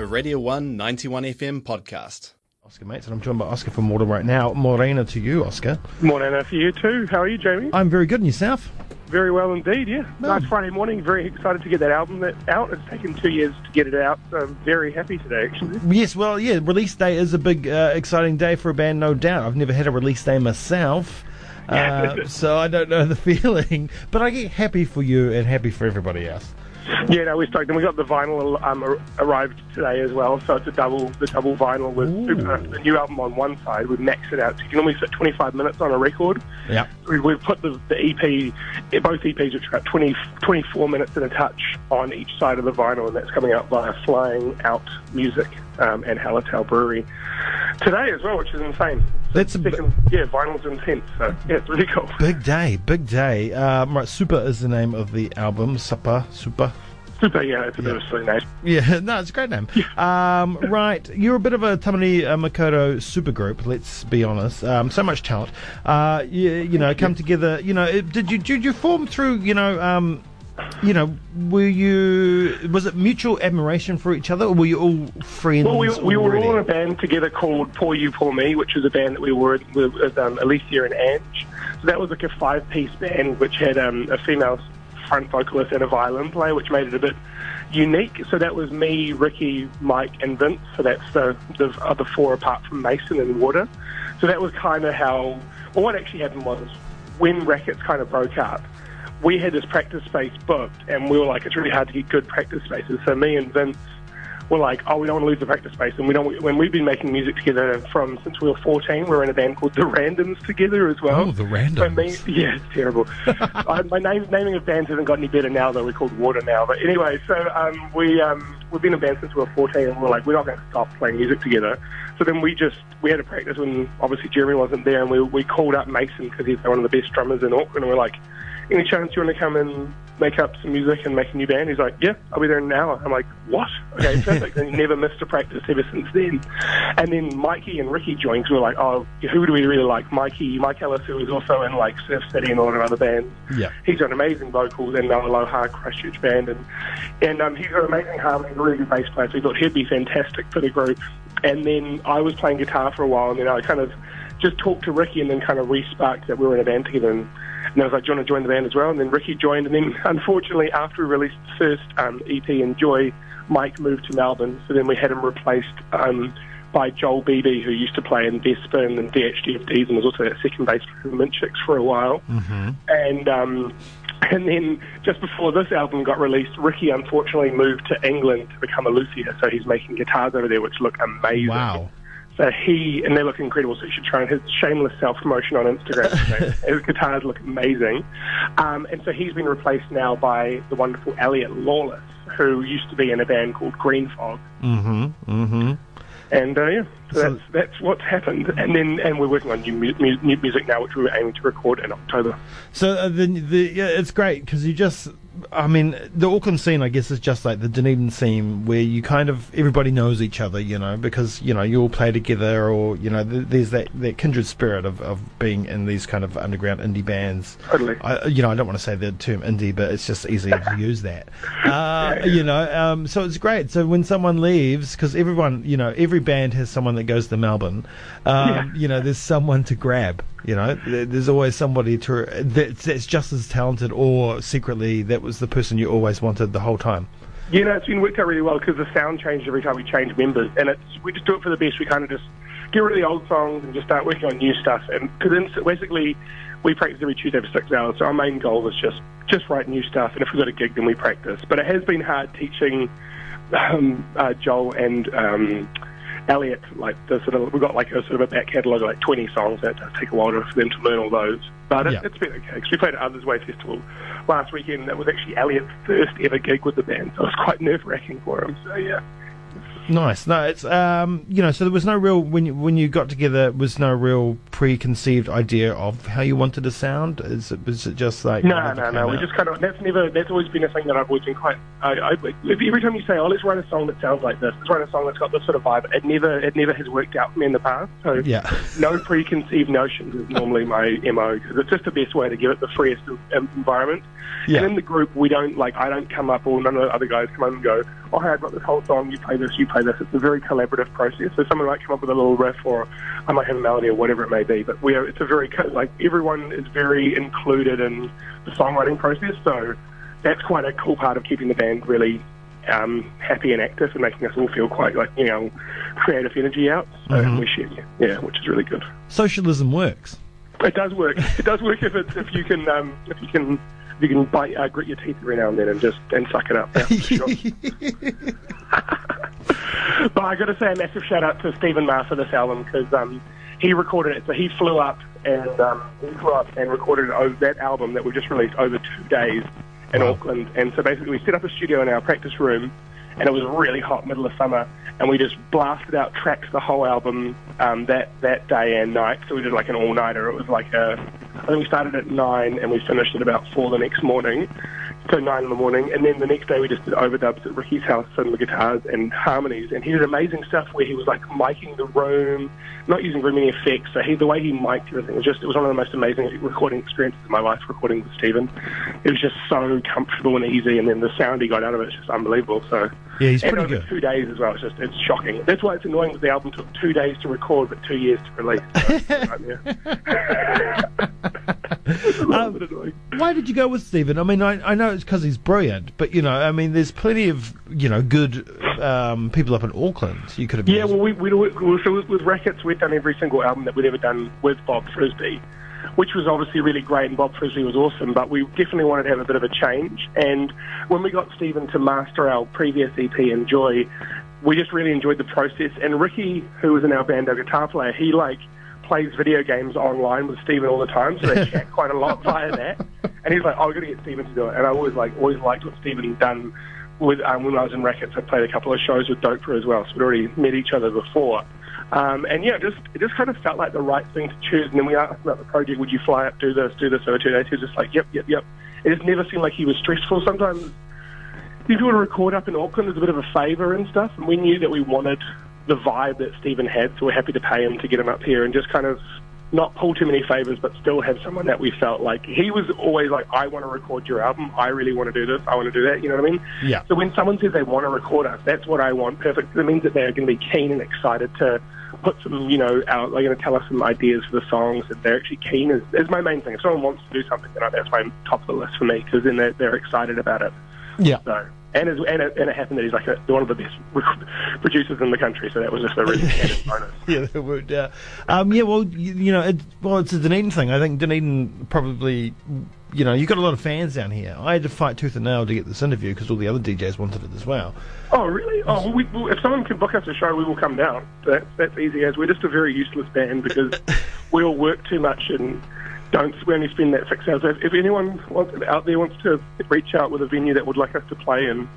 a Radio 1 91 FM podcast. Oscar Mates, and I'm joined by Oscar from Water right now. Morena to you, Oscar. Morning for you too. How are you, Jamie? I'm very good, and yourself? Very well indeed, yeah. Nice Friday morning. Very excited to get that album out. It's taken two years to get it out, so I'm very happy today, actually. Yes, well, yeah, release day is a big, uh, exciting day for a band, no doubt. I've never had a release day myself. Uh, so I don't know the feeling, but I get happy for you and happy for everybody else. Yeah, no, we're stoked, and we got the vinyl um, arrived today as well. So it's a double, the double vinyl with Super, the new album on one side. We've maxed it out. So you can only fit 25 minutes on a record. Yeah. We, we've put the, the EP, both EPs, which are about 20, 24 minutes in a touch on each side of the vinyl, and that's coming out via Flying Out Music um, and Hallertau Brewery today as well, which is insane. That's a bi- Second, yeah, vinyl's intense, so yeah, it's really cool. Big day, big day. Um, right, Super is the name of the album. Supper, Super. Super, yeah, it's a bit of a silly name. Yeah, no, it's a great name. Um, right, you're a bit of a Tāmaki uh, Makaurau supergroup. Let's be honest. Um, so much talent. Uh, you, you know, come together. You know, it- did you did you form through? You know, um, you know, were you was it mutual admiration for each other, or were you all friends? Well, we, we were all in a band together called Poor You, Poor Me, which was a band that we were with, with um, Alicia and Ange. So that was like a five-piece band which had um, a female front vocalist and a violin player, which made it a bit unique. So that was me, Ricky, Mike, and Vince. So that's the, the other four apart from Mason and Water. So that was kind of how. Well, what actually happened was when Rackets kind of broke up, we had this practice space booked, and we were like, it's really hard to get good practice spaces. So me and Vince were like, oh, we don't want to lose the practice space, and we don't. When we've been making music together from since we were 14, we were in a band called The Randoms together as well. Oh, The So Randoms. me, yeah, it's terrible. I, my name, naming of bands hasn't got any better now, though. We're called Water now. But anyway, so um, we um, we've been a band since we were 14, and we we're like, we're not going to stop playing music together. So then we just we had a practice when obviously Jeremy wasn't there, and we we called up Mason because he's one of the best drummers in Auckland, and we're like, any chance you want to come and make up some music and make a new band? He's like, yeah, I'll be there in an hour. I'm like, what? Okay, perfect. and he never missed a practice ever since then. And then Mikey and Ricky joined we were like, oh, who do we really like? Mikey, Mike Ellis, who was also in like Surf City and a lot of other bands. Yeah. He's got amazing vocals and now Aloha Christchurch band, and and um, he's got amazing harmony, a really good bass player. So we thought he'd be fantastic for the group. And then I was playing guitar for a while, and then I kind of just talked to Ricky, and then kind of re-sparked that we were in a band together. And, and I was like, "Do you want to join the band as well?" And then Ricky joined, and then unfortunately, after we released the first um, EP, Enjoy, Mike moved to Melbourne, so then we had him replaced. Um, by Joel Beebe, who used to play in Despin and DHDFDs and was also that second bass in Minchicks for a while. And um, and then just before this album got released, Ricky unfortunately moved to England to become a luthier. So he's making guitars over there, which look amazing. Wow. He and they look incredible. So you should try and his shameless self promotion on Instagram. his guitars look amazing. Um, and so he's been replaced now by the wonderful Elliot Lawless, who used to be in a band called Green Fog. Mm-hmm. Mm-hmm. And uh, yeah, so, So- that's that's what's happened. And then and we're working on new, mu- mu- new music now, which we were aiming to record in October. So uh, the, the yeah, it's great because you just, I mean, the Auckland scene, I guess, is just like the Dunedin scene where you kind of everybody knows each other, you know, because you know you all play together, or you know, th- there's that, that kindred spirit of, of being in these kind of underground indie bands. Totally. I, you know, I don't want to say the term indie, but it's just easier to use that. Uh, you know, um, so it's great. So when someone leaves, because everyone, you know, every band has someone that goes to Melbourne. Um, Yeah. You know, there's someone to grab. You know, there's always somebody to that's, that's just as talented, or secretly that was the person you always wanted the whole time. You know, it's been worked out really well because the sound changed every time we change members, and it's we just do it for the best. We kind of just get rid of the old songs and just start working on new stuff. And because basically, we practice every Tuesday for six hours. So our main goal is just just write new stuff, and if we've got a gig, then we practice. But it has been hard teaching um, uh, Joel and um, Elliot like the sort of we've got like a sort of a back catalogue of like 20 songs. That does take a while for them to learn all those. But it, Yeah. it's been okay 'cause we played at Others Way Festival last weekend. That was actually Elliot's first ever gig with the band, so it was quite nerve wracking for him. So yeah. Nice. No, it's um, you know, so there was no real when you, when you got together, was no real preconceived idea of how you wanted to sound. Is it was it just like No, no, no. We just kind of that's never that's always been a thing that I've always been quite. I, I, every time you say, "Oh, let's write a song that sounds like this," let's write a song that's got this sort of vibe. It never it never has worked out for me in the past. So yeah. no preconceived notions is normally my mo because it's just the best way to give it the freest environment. Yeah. And in the group, we don't like I don't come up or none of the other guys come up and go, "Oh, hey, I've got this whole song. You play this, you play this. It's a very collaborative process. So someone might come up with a little riff, or I might have a melody, or whatever it may be. But we are, it's a very like everyone is very included in the songwriting process. So that's quite a cool part of keeping the band really um, happy and active, and making us all feel quite like you know creative energy out. So Mhm. we share, yeah, which is really good. Socialism works. It does work. It does work if it's if you can um, if you can you can bite uh, grit your teeth every now and then and just and suck it up. Yeah, but I got to say a massive shout out to Stephen Marr for this album because um, he recorded it. So he flew up and um, he flew up and recorded over that album that we just released over two days in Wow. Auckland. And so basically, we set up a studio in our practice room, and it was really hot, middle of summer, and we just blasted out tracks the whole album um, that that day and night. So we did like an all nighter. It was like a, I think we started at nine and we finished at about four the next morning. So nine in the morning, and then the next day we just did overdubs at Ricky's house and the guitars and harmonies. And he did amazing stuff where he was like miking the room, not using very many effects. So he, the way he mic'd everything was just it was one of the most amazing recording experiences of my life. Recording with Stephen, it was just so comfortable and easy, and then the sound he got out of it is just unbelievable. So Yeah, he's and pretty good. two days as well. It's just it's shocking. That's why it's annoying that the album took two days to record but two years to release. So, it's a nightmare. It's a little Um. Why did you go with Stephen? I mean, I, I know it's because he's brilliant, but you know, I mean, there's plenty of you know good um, people up in Auckland. You could have. Yeah, well, we, we, we so with, with Rackets, we've done every single album that we've ever done with Bob Frisbee, which was obviously really great, and Bob Frisbee was awesome. But we definitely wanted to have a bit of a change. And when we got Stephen to master our previous EP, Enjoy, we just really enjoyed the process. And Ricky, who was in our band, our guitar player, he like plays video games online with Stephen all the time, so they chat quite a lot via that. And he's like, "Oh, we're going to get Stephen to do it." And I always like always liked what Stephen had done with um, when I was in Rackets. I played a couple of shows with Doprah as well, so we'd already met each other before. Um, and yeah, just it just kind of felt like the right thing to choose. And then we asked about the project: Would you fly up, do this, do this over two days? He was just like, "Yep, yep, yep." It just never seemed like he was stressful. Sometimes if you want to record up in Auckland, it's a bit of a favour and stuff. And we knew that we wanted the vibe that Stephen had, so we're happy to pay him to get him up here and just kind of not pull too many favours, but still have someone that we felt like he was always like, I want to record your album. I really want to do this. I want to do that. You know what I mean? Yeah. So when someone says they want to record us, that's what I want. Perfect. It means that they're going to be keen and excited to put some, you know, out. They're going to tell us some ideas for the songs. That they're actually keen is, is my main thing. If someone wants to do something, then that's my top of the list for me because then they're, they're excited about it. yeah. So, and, and, it, and it happened that he's like a, one of the best producers in the country, so that was just a really added bonus. Yeah, that worked out. Um, yeah, well, you, you know, it, well, it's a Dunedin thing. I think Dunedin probably, you know, you've got a lot of fans down here. I had to fight tooth and nail to get this interview because all the other DJs wanted it as well. Oh, really? Oh, well, we, well, if someone can book us a show, we will come down. That's, that's easy as we're just a very useless band because we all work too much and don't we only spend that six hours. If, anyone wants, out there wants to reach out with a venue that would like us to play and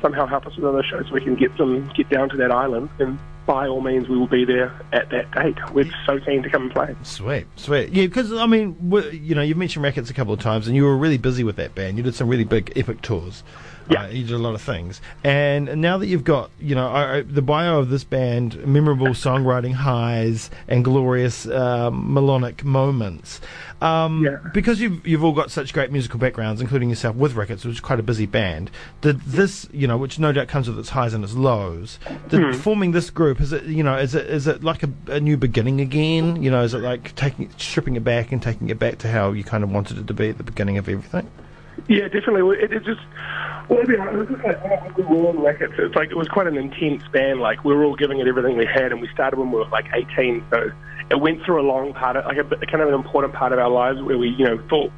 somehow help us with other shows, we can get them get down to that island, then by all means we will be there at that date. We're so keen to come and play. Sweet, sweet. Yeah, because I mean, you know, you've mentioned Rackets a couple of times, and you were really busy with that band. You did some really big, epic tours. Yeah. Uh, you did a lot of things, and now that you've got, you know, the bio of this band, memorable songwriting highs and glorious um, melodic moments. Um, Yeah. Because you've you've all got such great musical backgrounds, including yourself with Rackets, which is quite a busy band. Did this, you know, which no doubt comes with its highs and its lows. Did Hmm. forming this group is it, you know, is it is it like a, a new beginning again? You know, is it like taking stripping it back and taking it back to how you kind of wanted it to be at the beginning of everything? Yeah, definitely. It, it just, well, be honest, it's like it was quite an intense band. Like we were all giving it everything we had, and we started when we were like 18. So it went through a long part of, like a, kind of an important part of our lives where we, you know, thought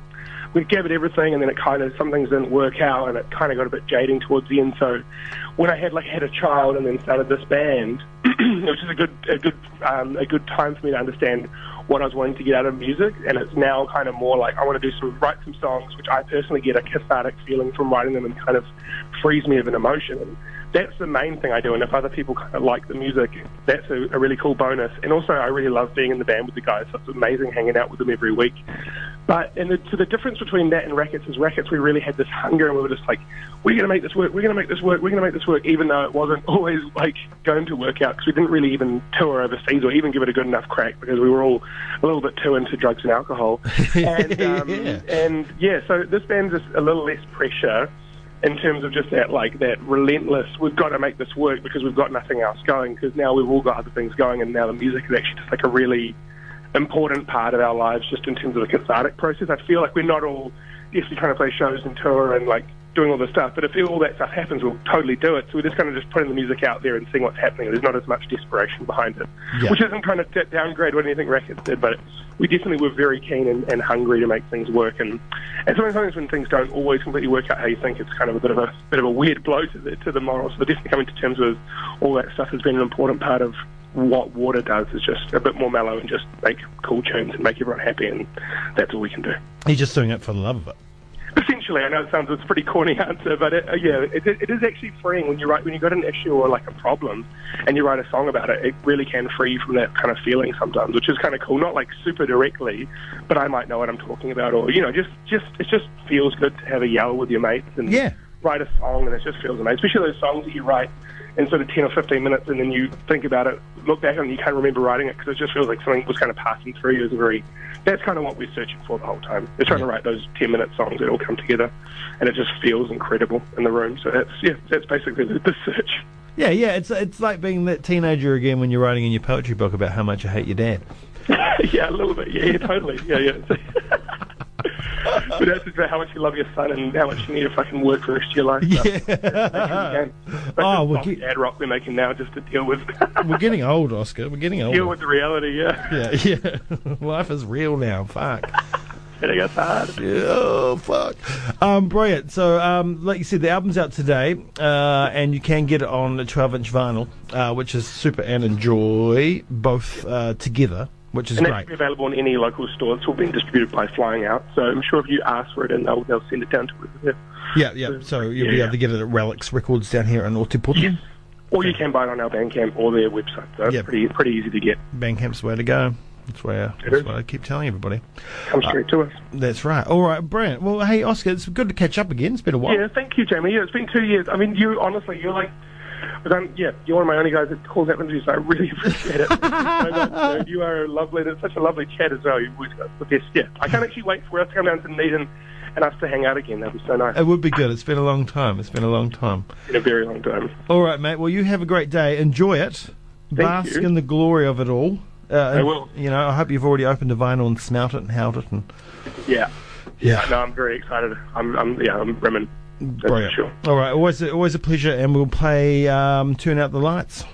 we gave it everything, and then it kind of some things didn't work out, and it kind of got a bit jading towards the end. So when I had like had a child and then started this band, it was just a good, a good, um, a good time for me to understand what I was wanting to get out of music, and it's now kind of more like I want to do some write some songs, which I personally get a cathartic feeling from writing them, and kind of frees me of an emotion. And that's the main thing I do. And if other people kind of like the music, that's a, a really cool bonus. And also, I really love being in the band with the guys. So it's amazing hanging out with them every week. But and the, so the difference between that and Rackets is Rackets, we really had this hunger, and we were just like, we're going to make this work, we're going to make this work, we're going to make this work, even though it wasn't always like going to work out because we didn't really even tour overseas or even give it a good enough crack because we were all a little bit too into drugs and alcohol. and, um, Yeah. and yeah, so this band's just a little less pressure. In terms of just that like that relentless. We've got to make this work because we've got nothing else going. Because now we've all got other things going, and now the music is actually just like a really important part of our lives, just in terms of the cathartic process. I feel like we're not all we're trying to play shows and tour and like doing all this stuff. But if all that stuff happens, we'll totally do it. So we're just kind of just putting the music out there and seeing what's happening. There's not as much desperation behind it, Yeah. which isn't kind of d- downgrade what anything records did, but we definitely were very keen and, and hungry to make things work. And and sometimes when things don't always completely work out how you think, it's kind of a bit of a bit of a weird blow to the to the morals. So definitely coming to terms with all that stuff has been an important part of what water does is just a bit more mellow and just make cool tunes and make everyone happy and that's all we can do. He's just doing it for the love of it. Essentially, I know it sounds it's a pretty corny answer, but it, uh, yeah, it, it is actually freeing when you write when you got an issue or like a problem, and you write a song about it. It really can free you from that kind of feeling sometimes, which is kind of cool. Not like super directly, but I might know what I'm talking about, or you know, just just it just feels good to have a yell with your mates and Yeah. write a song, and it just feels amazing. Especially those songs that you write in sort of 10 or 15 minutes, and then you think about it, look back, and you can't remember writing it because it just feels like something was kind of passing through you. A very, that's kind of what we're searching for the whole time. We're trying to write those 10 minute songs that all come together, and it just feels incredible in the room. So that's yeah, that's basically the, the search. Yeah, yeah. It's it's like being that teenager again when you're writing in your poetry book about how much you hate your dad. yeah, a little bit. Yeah, yeah totally. Yeah, yeah. but that's about how much you love your son and how much you need to fucking work for the rest of your life. Yeah. Oh, we're, not ge- dad rock we're making now just to deal with we're getting old, Oscar. We're getting old. deal with the reality. Yeah, Yeah, yeah. Life is real now. Fuck. it gets hard. Oh fuck! Um, brilliant. So, um, like you said, the album's out today, uh, and you can get it on a 12-inch vinyl, uh, which is super, and enjoy both uh, together, which is And great. that's be available in any local store. It's all being distributed by Flying Out. So I'm sure if you ask for it, and they'll, they'll send it down to us. Yeah. Yeah, yeah. So you'll be Yeah. able to get it at Relics Records down here in Ōtepoti. Or you can buy it on our Bandcamp or their website. So it's Yep. pretty pretty easy to get. Bandcamp's the way to go. That's where that's what I keep telling everybody. Come straight to us. Uh, that's right. All right, brilliant. Well, hey, Oscar, it's good to catch up again. It's been a while. Yeah, thank you, Jamie. Yeah, it's been two years. I mean, you honestly, you're like, I don't, yeah, you're one of my only guys that calls out interviews. So I really appreciate it. You so much. You are lovely. It's such a lovely chat as well. You've always got the best. Yeah, I can't actually wait for us to come down to Dunedin and us to hang out again. That'd be so nice. It would be good. It's been a long time. It's been a long time. In a very long time. All right, mate. Well, you have a great day. Enjoy it. Bask you. in the glory of it all. Uh, I will. You know, I hope you've already opened a vinyl and smelt it and held it and Yeah. yeah, No, I'm very excited. I'm, I'm yeah, I'm brimming. That's for brilliant. sure. All right, always a, always a pleasure, and we'll play um, "Turn Out the Lights."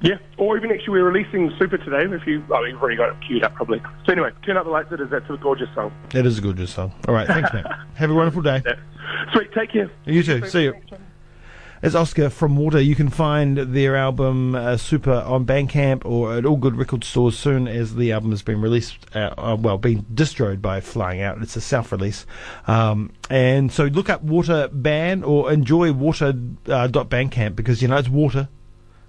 Yeah, or even actually, we're releasing Super today. If you, oh, you've already got it queued up probably. So anyway, turn out the lights. It is. That's a gorgeous song. It is a gorgeous song. All right, thanks, mate. Have a wonderful day. Yeah. Sweet. Take care. You too. See you. Thanks, It's Oscar from Water. You can find their album uh, Super on Bandcamp or at all good record stores soon as the album has been released, uh, uh, well, been distroed by Flying Out. It's a self release. Um, and so look up Water Band or enjoy Water uh, Bandcamp because, you know, it's water.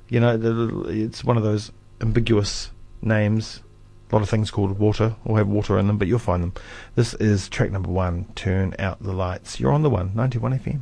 You know, it's one of those ambiguous names. A lot of things called water or have water in them, but you'll find them. This is track number one, Turn Out the Lights. You're on the one, 91 FM.